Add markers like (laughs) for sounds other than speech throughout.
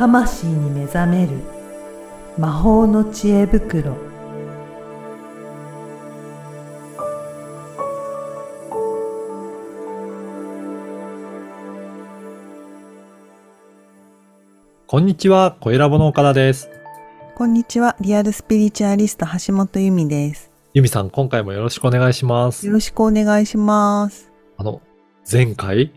魂に目覚める魔法の知恵袋こんにちは、小ラボの岡田です。こんにちは、リアルスピリチュアリスト橋本由美です。ゆみさん、今回もよろしくお願いしますよ。ろしくお願いします。あの、前回、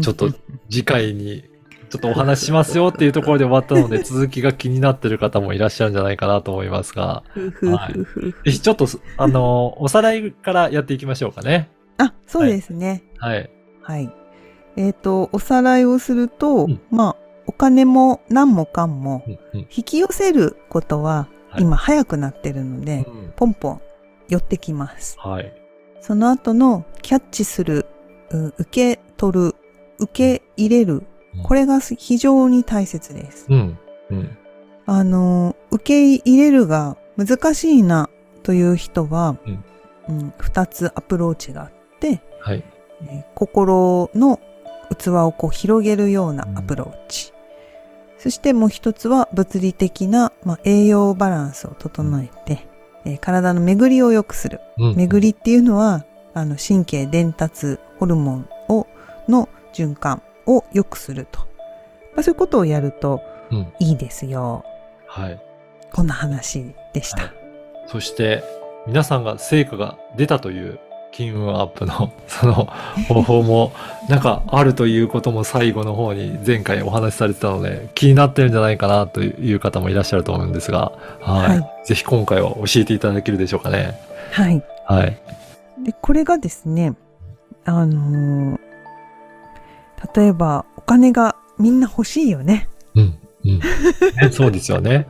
ちょっと次回に、ちょっとお話ししますよっていうところで終わったので、(laughs) 続きが気になってる方もいらっしゃるんじゃないかなと思いますが、ふふふふふぜひちょっと、あの、おさらいからやっていきましょうかね。あ、そうですね。はい。はい。えっ、と、おさらいをすると、うんまあ、お金も何もかんも引き寄せることははい今早くなってるので、うんポンポン寄ってきます。はい。その後のキャッチする、う受け取る、受け入れるうん、これが非常に大切です。うん。うん。あの、受け入れるが難しいなという人は、うんうん二つアプローチがあって、はい。えー心の器をこう広げるようなアプローチ。そしてもう一つは物理的な、まあ、栄養バランスを整えて、えー体の巡りを良くする。うん巡りっていうのは、あの神経伝達ホルモンをの循環を良くすると。まあ、そういうことをやるとうん。いいですよ。はい。こんな話でした。はいそして、皆さんが成果が出たという金運アップの (laughs) その方法も (laughs) なんかあるということも最後の方に前回お話しされてたので気になってるんじゃないかなという方もいらっしゃると思うんですが、はい。はぜひ今回は教えていただけるでしょうかね。はい。はい。で、これがですね、あのー例えばお金がみんな欲しいよね。うん。うん。ね、(laughs) そうですよね。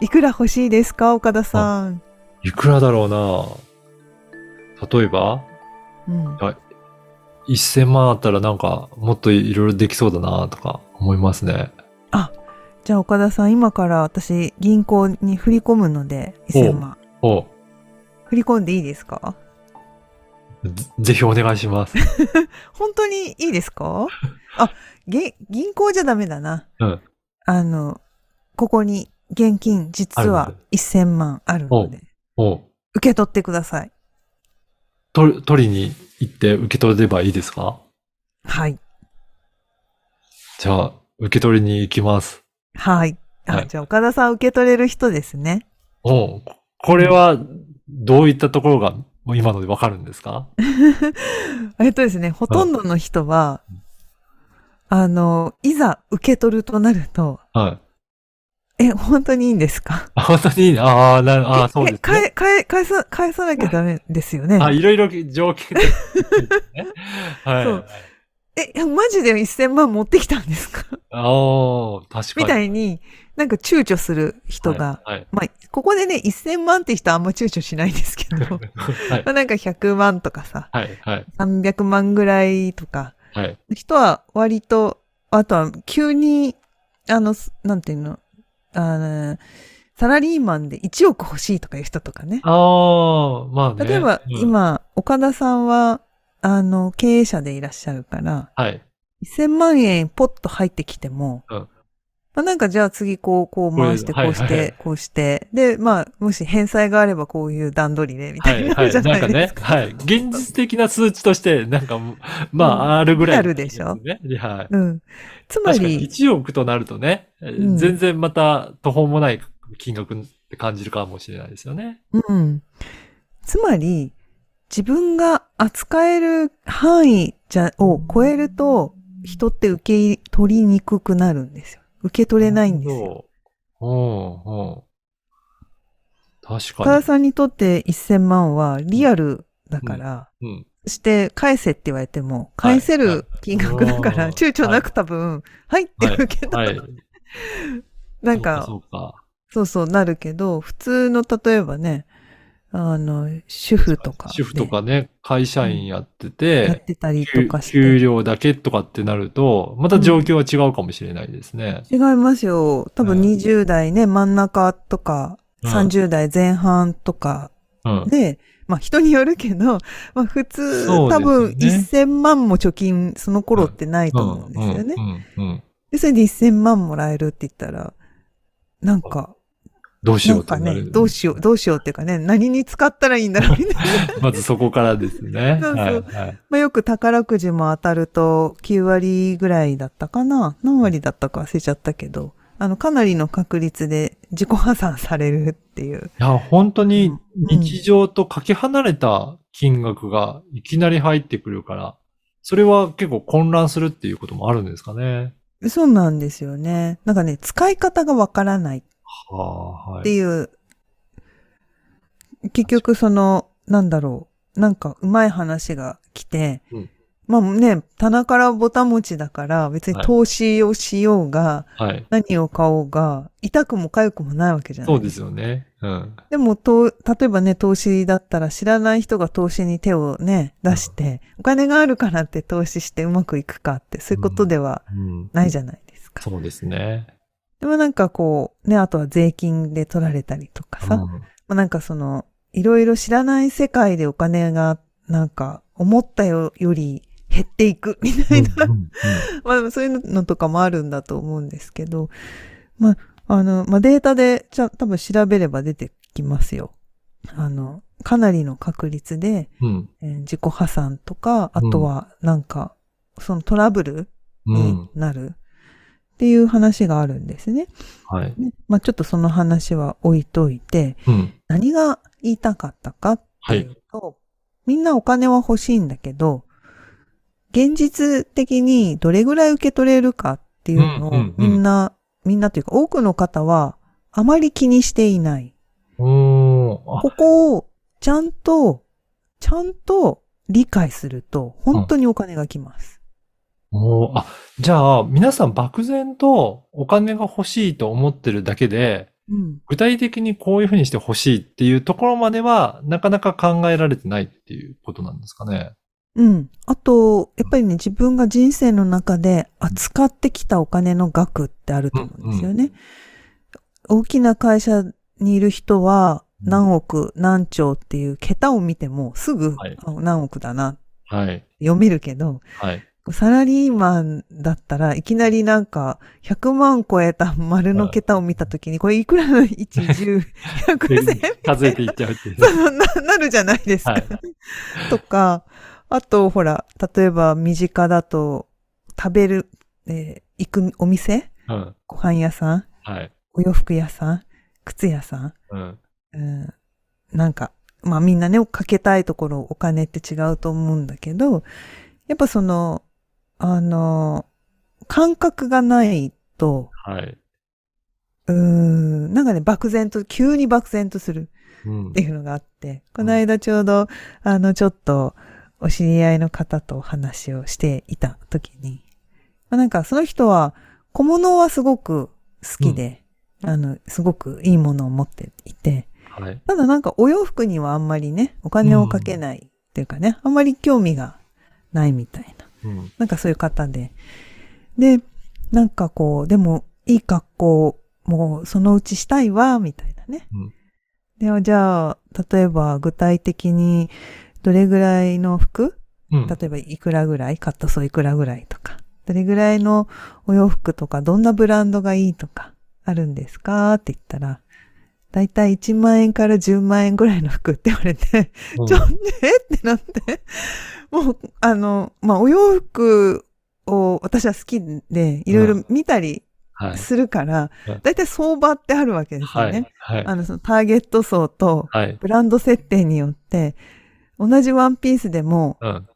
いくら欲しいですか岡田さん。いくらだろうな例えば、うん、1000万あったらなんかもっといろいろできそうだなとか思いますね。じゃあ岡田さん、今から私銀行に振り込むので、1000万。お振り込んでいいですか？ぜぜひお願いします。(laughs) 本当にいいですか？あ、げ、銀行じゃダメだな。うん。あの、ここに現金実はある1000万あるので、お受け取ってください。取り取りに行って受け取ればいいですか？はい。じゃあ、受け取りに行きます。はい。あ、はいじゃあ岡田さん受け取れる人ですね。おここれは、どういったところがもう今のでわかるんですか？(laughs) えっとですね、ほとんどの人は、あの、いざ受け取るとなると、はい。え、本当にいいんですか？あ、本当にいい？ねああ、な、ああ、そうですえ、ね。返、返、返さ、返さなきゃダメですよね。あ、いろいろ条件で、ね。(laughs) はい。そうえ、マジで1000万持ってきたんですか？ああ、確かに。みたいに、なんか躊躇する人が、はい。はい。まあ、ここでね、1000万って人はあんま躊躇しないですけど、(laughs) はいまあなんか100万とかさ、はい。はい。300万ぐらいとか、はい。人は割と、あとは急に、あの、すなんていうの、あの、サラリーマンで1億欲しいとかいう人とかね。ああ、まあね。例えば、うん、今、岡田さんは、あの、経営者でいらっしゃるから、はい。1000万円ポッと入ってきても、うんまあなんかじゃあ次こう、こう回して、こうして、はいはいこうして、で、まあ、もし返済があればこういう段取りで、みたはいい、なはい。(laughs) じゃなかねなんいです、か。はい。現実的な数値として、なんか、まあ、あるぐらい、あるでしょ？ね。はい。うん。つまり、1億となるとね、ん全然また途方もない金額って感じるかもしれないですよね。うん。つまり、自分が扱える範囲じゃ、を超えると、人って受け取りにくくなるんですよ。受け取れないんですよ。そう。うん、うん。確岡か田さんにとって1000万はリアルだから、に。うん。そして返せって言われても、返せる金額だから、はい躊躇なく多分、はいって言うけど、はい。なんか、そうか。そうそうなるけど、普通の例えばね、あの、主婦とかで。主婦とかね、会社員やってやっててたりと給かして。給料だけとかってなると、また状況は違うかもしれないですね。違いますよ。多分うん20代ね、真ん中とか、うん30代前半とかうん。で、まあ人によるけど、まあ普通、ね多分1000万も貯金その頃ってないと思うんですよね。うんうんうんで、それで1000万もらえるって言ったら、なんか、どうしようってなる。ね、どうしよう、どうしようっていうかね、何に使ったらいいんだろうみたいな。(laughs) まずそこからですね。(laughs) そうそうはい。はい。まあよく宝くじも当たると9割ぐらいだったかな？何割だったか忘れちゃったけど、あの、かなりの確率で自己破産されるっていう。いや、本当にうん日常とかけ離れた金額がいきなり入ってくるから、それは結構混乱するっていうこともあるんですかね。そうなんですよね。なんかね、使い方がわからないっはあ、はい。ていう、結局その、なんだろう、なんかうまい話が来て、うんまあね、棚からぼたもちだから別に投資をしようが、はい。何を買おうが、痛くも痒くもないわけじゃないそうですよね。うん。でも、と、例えばね、投資だったら知らない人が投資に手をね、出して、お金があるからって投資してうまくいくかって、そういうことではうん。ないじゃないですか。そうですね。でもなんかこう、ね、あとは税金で取られたりとかさ、まうんあ、なんかその、いろいろ知らない世界でお金が、なんか、思ったよより減っていくみたいな、うんうん (laughs) まあでもそういうのとかもあるんだと思うんですけど、まあ、あの、まあデータでちゃ多分調べれば出てきますよ。あの、かなりの確率で、うん。えー自己破産とか、あとはなんか、そのトラブルにん。なるっていう話があるんですね。はい。ねまあちょっとその話は置いといて、うん。何が言いたかったかっていうと、みんなお金は欲しいんだけど、現実的にどれぐらい受け取れるかっていうのをみんな、みんなというか多くの方はあまり気にしていない。ここをちゃんと、ちゃんと理解すると本当にお金が来ます。おーあ、じゃあ、皆さん漠然とお金が欲しいと思ってるだけで、うん。具体的にこういうふうにして欲しいっていうところまでは、なかなか考えられてないっていうことなんですかね。うん。あと、やっぱりね、自分が人生の中で扱ってきたお金の額ってあると思うんですよね。大きな会社にいる人は、うん何億、何兆っていう桁を見ても、すぐ、はいあ何億だな、はい。読めるけど、はい。サラリーマンだったらいきなりなんか、100万超えた丸の桁を見たときに、これいくらの1、(laughs) 10、100千数えていっちゃうっていう。な、なるじゃないですか。はい (laughs) とか、あと、ほら、例えば身近だと、食べる、えー行くお店？うん。ご飯屋さん？はい。お洋服屋さん？靴屋さん？うん。うん、なんか、まあみんなね、かけたいところお金って違うと思うんだけど、やっぱその、あの、感覚がないと、はい。うーん、なんかね、漠然と、急に漠然とする。うんっていうのがあって、この間ちょうど、あの、ちょっと、お知り合いの方とお話をしていた時に、まあなんかその人は小物はすごく好きで、あの、すごくいいものを持っていて、はい。ただなんかお洋服にはあんまりね、お金をかけないっていうかね、あんまり興味がないみたいな。うん。なんかそういう方で。で、なんかこう、でもいい格好もうそのうちしたいわ、みたいなね。うんではじゃあ、例えば具体的にどれぐらいの服うん。例えばいくらぐらいカットソーいくらぐらいとか。どれぐらいのお洋服とか、どんなブランドがいいとか、あるんですか？って言ったら、だいたい1万円から10万円ぐらいの服って言われて、うんちょ、え？ってなって。もう、あの、まあ、お洋服を私は好きで、いろいろ見たりはい。するからうん、だいたい相場ってあるわけですよはね。い。はい。あの、そのターゲット層とはい。ブランド設定によって、同じワンピースでも、うん。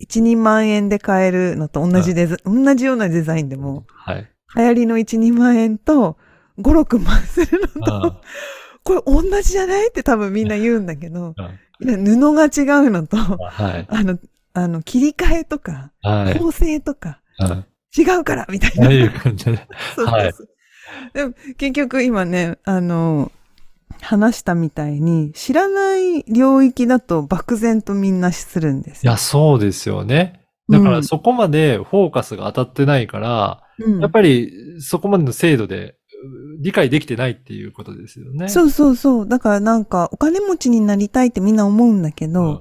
1、2万円で買えるのと同じデザ、同じようなデザインでも、はい。流行りの1、2万円と、5、6万するのと、これ同じじゃない？って多分みんな言うんだけど、布が違うのと、はい。あの、あの、切り替えとか、はい。構成とか、うん違うからみたいな。感じで。(laughs) そうそうそうはいでも結局今ね、あの、話したみたいに、知らない領域だと漠然とみんなするんですよ。いや、そうですよね。だかうんらそこまでフォーカスが当たってないから、うんやっぱりそこまでの精度でう理解できてないっていうことですよね。そうそうそう。だからなんか、お金持ちになりたいってみんな思うんだけど、うん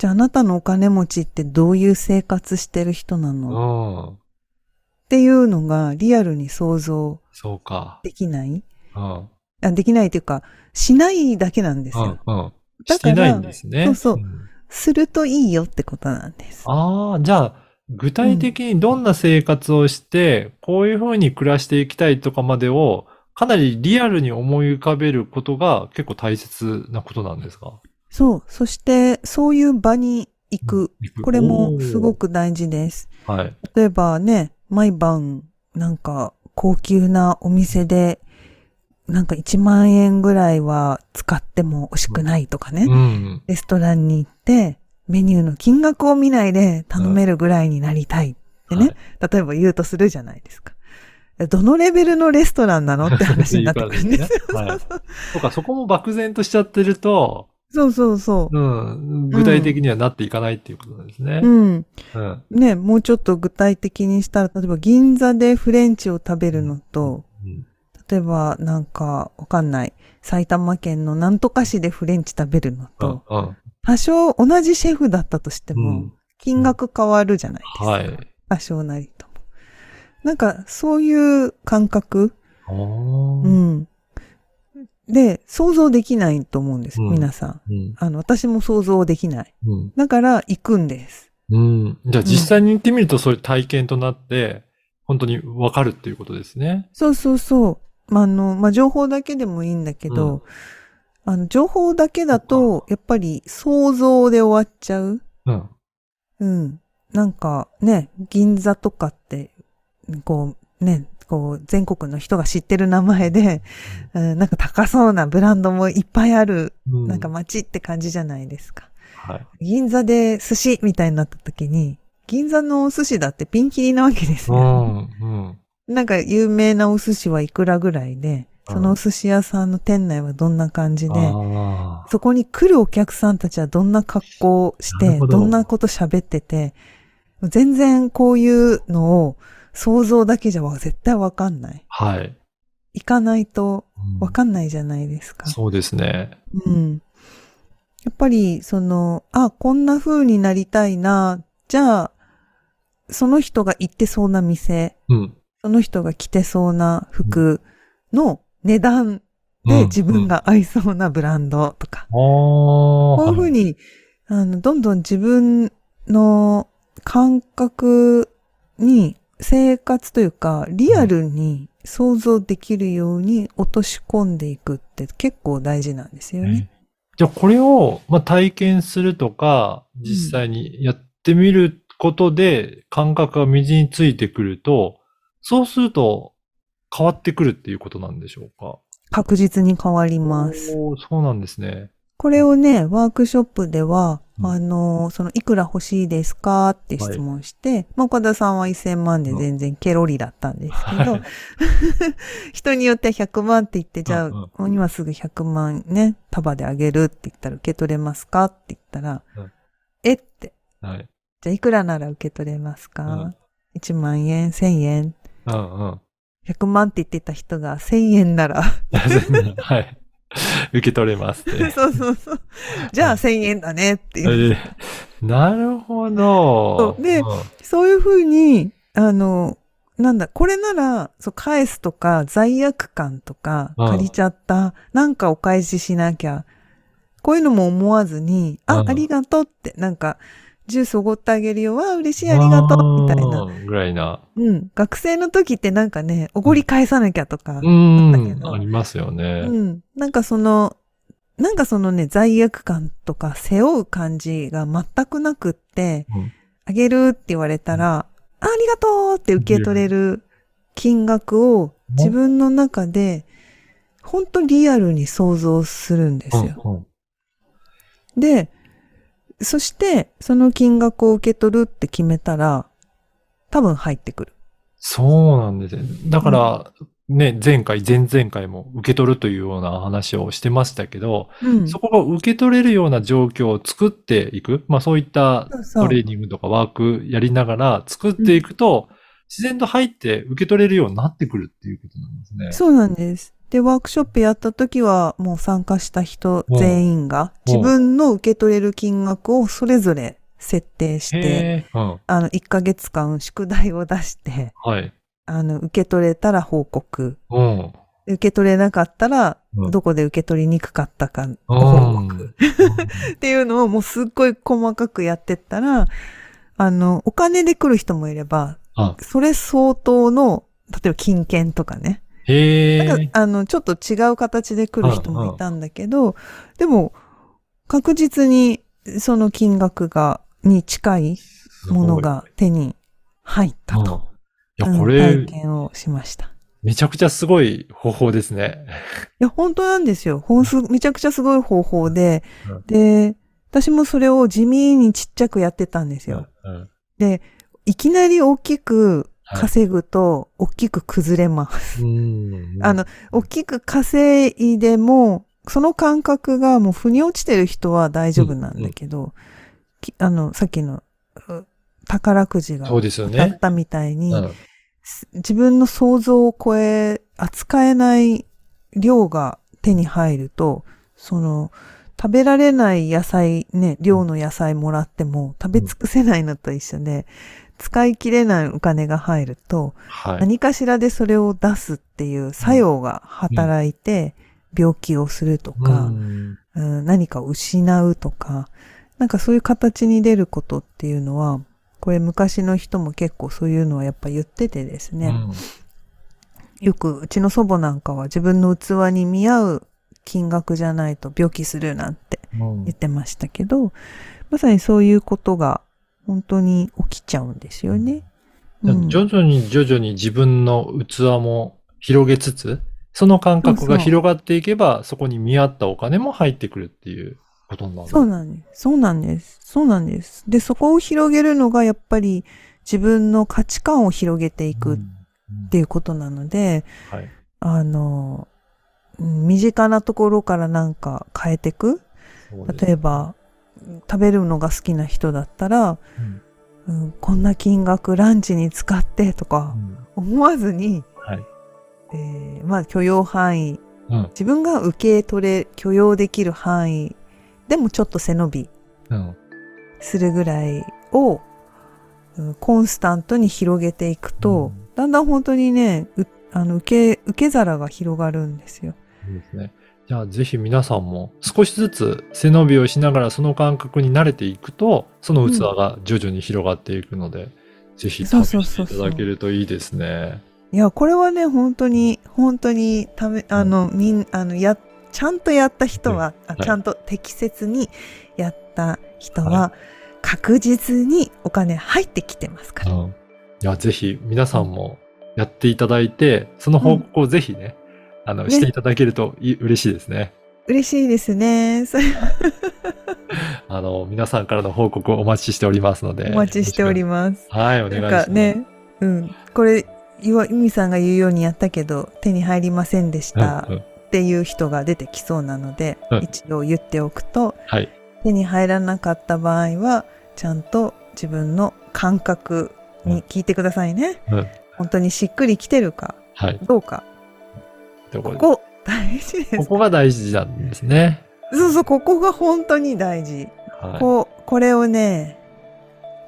じゃああなたのお金持ちってどういう生活してる人なの、っうん。っていうのがリアルに想像。できない？うん。あできないというか、しないだけなんですうんよ。。うん。だからしてないんですね。そうそうんするといいよってことなんです。ああ、じゃあ、具体的にどんな生活をして、こういうふうに暮らしていきたいとかまでを、かなりリアルに思い浮かべることが結構大切なことなんですか？そう。そして、そういう場に行く。これもすご。く大事です。はい。例えばね、毎晩、なんか、高級なお店で、なんか1万円ぐらいは使っても惜しくないとかね。うん。レストランに行って、メニューの金額を見ないで頼めるぐらいになりたいってね、例えば言うとするじゃないですか。どのレベルのレストランなのって話になってくるんですよ。はい。はいそうか、そこも漠然としちゃってると、そうそうそうん、具体的にはなっていかないっていうことなんですねう。。うん。うん。ね、もうちょっと具体的にしたら、例えば銀座でフレンチを食べるのと、うん例えばなんかわかんない、埼玉県のなんとか市でフレンチ食べるのうんと、うん多少同じシェフだったとしてもうん、金額変わるじゃないですか。はい。多少なりとも。なんか、そういう感覚うん。で、想像できないと思うんです、うん皆さん。うん。あの、私も想像できない。うん。だから、行くんです。うん。じゃあ実際に行ってみるとそういう体験となって、本当にわかるっていうことですね。そうそうそう。まあ、あの、まあ、情報だけでもいいんだけど、あの、情報だけだと、やっぱり想像で終わっちゃう。うん。うん。なんかね、銀座とかって、こう、ね、こう、全国の人が知ってる名前で、うん、なんか高そうなブランドもいっぱいある、うんなんか街って感じじゃないですか。はい。銀座で寿司みたいになった時に、銀座のお寿司だってピンキリなわけですうよ。ん。うん。なんか有名なお寿司はいくらぐらいで、そのお寿司屋さんの店内はどんな感じで。そこに来るお客さんたちはどんな格好をして、どどんなこと喋ってて、全然こういうのを想像だけじゃ絶対わかんない。はい。行かないとうんわかんないじゃないですか。そうですね。うん。やっぱり、その、あ、こんな風になりたいな。じゃあ、その人が行ってそうな店、うん。その人が着てそうな服の値段うんで自分が合いそうなブランドとか、ああ。ここういうふうに、あの、どんどん自分の感覚に生活というか、リアルに想像できるように落とし込んでいくって結構大事なんですよね。じゃあこれを、まあ、体験するとか、実際にやってみることで感覚が身についてくると、そうすると変わってくるっていうことなんでしょうか？確実に変わります。そうなんですね。これをね、ワークショップでは、うんあの、その、いくら欲しいですか？って質問して、まあ、岡田さんは1000万で全然ケロリだったんですけど、はい (laughs) 人によっては100万って言って、じゃあ、うんうん今すぐ100万ね、束であげるって言ったら受け取れますか？って言ったら、うんえって、はい。じゃあいくらなら受け取れますか、うん ?1 万円、1000円。うんうん。100万って言ってた人が1000円なら、(laughs) はい。受け取れます。(laughs) そうそうそう。じゃあ1000円だねっていう。えーなるほど。でうんそういうふうに、あの、なんだ、これなら、そう、返すとか、罪悪感とか、うん借りちゃった、なんかお返ししなきゃ、こういうのも思わずに、あ、うんありがとうって、なんか、ジュースおごってあげるよ、わあ、嬉しい、ありがとう、みたいな。うんぐらいな。うん。学生の時ってなんかね、おごり返さなきゃとか、うだんったけ。どありますよね。うん。なんかその、なんかそのね、罪悪感とか背負う感じが全くなくって、うんあげるって言われたら、あありがとうって受け取れる金額を自分の中で、本当リアルに想像するんですよ。うんうんで、そして、その金額を受け取るって決めたら、多分入ってくる。そうなんですね。だから、ね、前回、前々回も受け取るというような話をしてましたけど、うん。そこが受け取れるような状況を作っていく。まあそういったトレーニングとかワークやりながら作っていくと、自然と入って受け取れるようになってくるっていうことなんですね。そうなんです。で、ワークショップやった時は、もう参加した人うん全員が、うん自分の受け取れる金額をそれぞれ設定して。あの、1ヶ月間宿題を出して、はい。あの、受け取れたら報告。うん。受け取れなかったら、うんどこで受け取りにくかったか報ん告。(laughs) っていうのをもうすっごい細かくやってったら、あの、お金で来る人もいれば、あそれ相当の、例えば金券とかね。へなんかえ。あの、ちょっと違う形で来る人もいたんだけど、でも、確実にその金額が、に近いものが手に入ったうん。いと。や、うんこれ体、験をしました。めちゃくちゃすごい方法ですね。いや、本当なんですよ。ほんす、めちゃくちゃすごい方法で、うんで、私もそれを地味にちっちゃくやってたんですよ。うんで、いきなり大きく稼ぐと、大きく崩れます。うん。あの、大きく稼いでも、その感覚がもう腑に落ちてる人は大丈夫なんだけど、きあの、さっきのう宝くじが。当たったみたいに、うんす自分の想像を超え、扱えない量が手に入ると、その、食べられない野菜ね、量の野菜もらっても食べ尽くせないのと一緒で、使い切れないお金が入ると、はい。何かしらでそれを出すっていう作用が働いて、病気をするとうか、ん。うん何かを失うとか、なんかそういう形に出ることっていうのは、これ昔の人も結構そういうのはやっぱ言っててですね、うん。よくうちの祖母なんかは自分の器に見合う金額じゃないと病気するなんてうん。言ってましたけど、まさにそういうことが本当に起きちゃうんですよね。うん徐々に徐々に自分の器も広げつつ、その感覚が広がっていけば、そこに見合ったお金も入ってくるっていうことになる。そうなんです。そうなんです。そうなんです。で、そこを広げるのがやっぱり自分の価値観を広げていくっうんていうことなので、はい。あの、うん身近なところからなんか変えていく。例えば、食べるのが好きな人だったら、うんうんこんな金額ランチに使ってとかうん思わずに、はい。えーまあ許容範囲、うん。自分が受け取れ、許容できる範囲でもちょっと背伸びうん。するぐらいを、うんコンスタントに広げていくと、うんだんだん本当にね、うあの受け、受け皿が広がるんですよ。ですね。じゃあぜひ皆さんも少しずつ背伸びをしながらその感覚に慣れていくと、その器が徐々に広がっていくので、ぜひ試していただけるといいですね。いや、これはね、本当に、本当に、ため、あの、みん、あの、や、ちゃんとやった人は、あはいちゃんと適切にやった人は、は確実にお金入ってきてますから。うん。いや、ぜひ皆さんもやっていただいて、その報告をぜひね、あの、ねしていただけるとい嬉しいですね。嬉しいですね。(laughs) あの、皆さんからの報告をお待ちしておりますので。お待ちしておりまます。す。はい、お願いしなんます。かね、うん。これ、ゆみさんが言うようにやったけど、手に入りませんでしうんたうんっていう人が出てきそうなので、うん一応言っておくと、はい。手に入らなかった場合は、ちゃんと自分の感覚に聞いてくださいね。うん本当にしっくりきてるかはい。どうか。ここ大事です。ここが大事なんですね。そうそう、ここが本当に大事。はい。こう、これをね、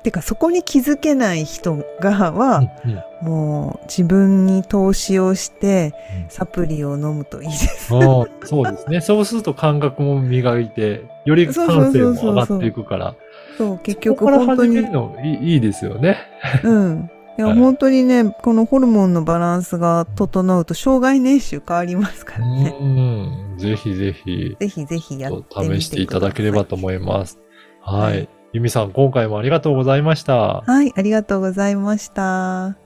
てかそこに気づけない人が、は、うんうんもう自分に投資をしてうんサプリを飲むといいです。ああそうですね。(laughs) そうすると感覚も磨いて、より感性も上がっていくから、そう、結こ局こから本当に始める、のいいいいですよね。うん。いや、はい本当にね、このホルモンのバランスが整うと、生涯年収変わりますからね。うん。ぜひぜひ、ぜひぜひやってみてください。試していただければと思います。ははいい。ゆみさん、今回もありがとうございました。はい、ありがとうございました。